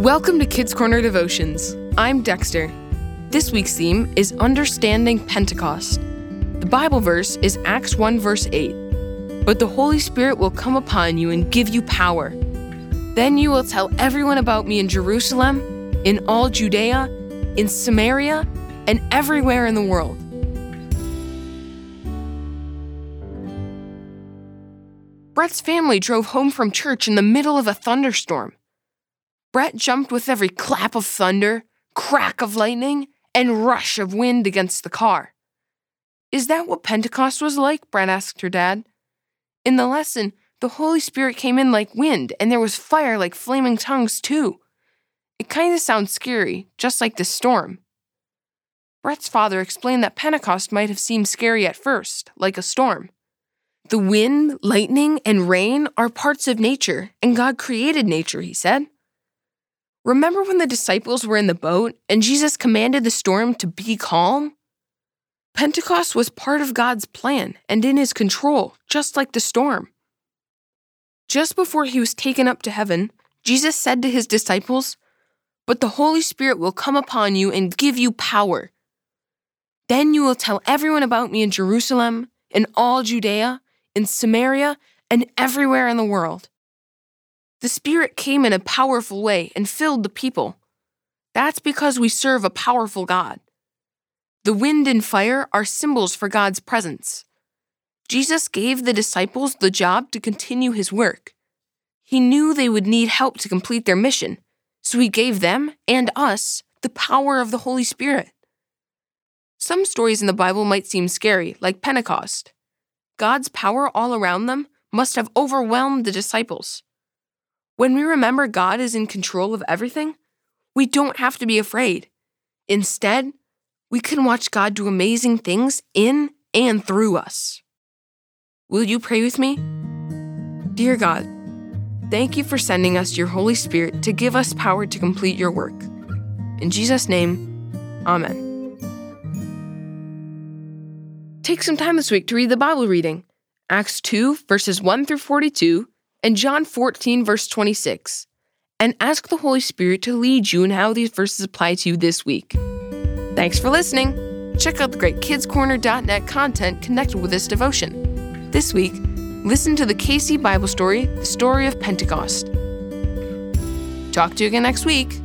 Welcome to Kids Corner Devotions. I'm Dexter. This week's theme is Understanding Pentecost. The Bible verse is Acts 1, verse 8. But the Holy Spirit will come upon you and give you power. Then you will tell everyone about me in Jerusalem, in all Judea, in Samaria, and everywhere in the world. Brett's family drove home from church in the middle of a thunderstorm. Brett jumped with every clap of thunder, crack of lightning, and rush of wind against the car. Is that what Pentecost was like? Brett asked her dad. In the lesson, the Holy Spirit came in like wind, and there was fire like flaming tongues, too. It kind of sounds scary, just like this storm. Brett's father explained that Pentecost might have seemed scary at first, like a storm. The wind, lightning, and rain are parts of nature, and God created nature, he said. Remember when the disciples were in the boat and Jesus commanded the storm to be calm? Pentecost was part of God's plan and in his control, just like the storm. Just before he was taken up to heaven, Jesus said to his disciples, But the Holy Spirit will come upon you and give you power. Then you will tell everyone about me in Jerusalem, in all Judea, in Samaria, and everywhere in the world. The Spirit came in a powerful way and filled the people. That's because we serve a powerful God. The wind and fire are symbols for God's presence. Jesus gave the disciples the job to continue his work. He knew they would need help to complete their mission, so he gave them and us the power of the Holy Spirit. Some stories in the Bible might seem scary, like Pentecost. God's power all around them must have overwhelmed the disciples. When we remember God is in control of everything, we don't have to be afraid. Instead, we can watch God do amazing things in and through us. Will you pray with me? Dear God, thank you for sending us your Holy Spirit to give us power to complete your work. In Jesus' name, Amen. Take some time this week to read the Bible reading Acts 2, verses 1 through 42, and John 14, verse 26. And ask the Holy Spirit to lead you in how these verses apply to you this week. Thanks for listening. Check out the great kidscorner.net content connected with this devotion. This week, listen to the Casey Bible story, The Story of Pentecost. Talk to you again next week.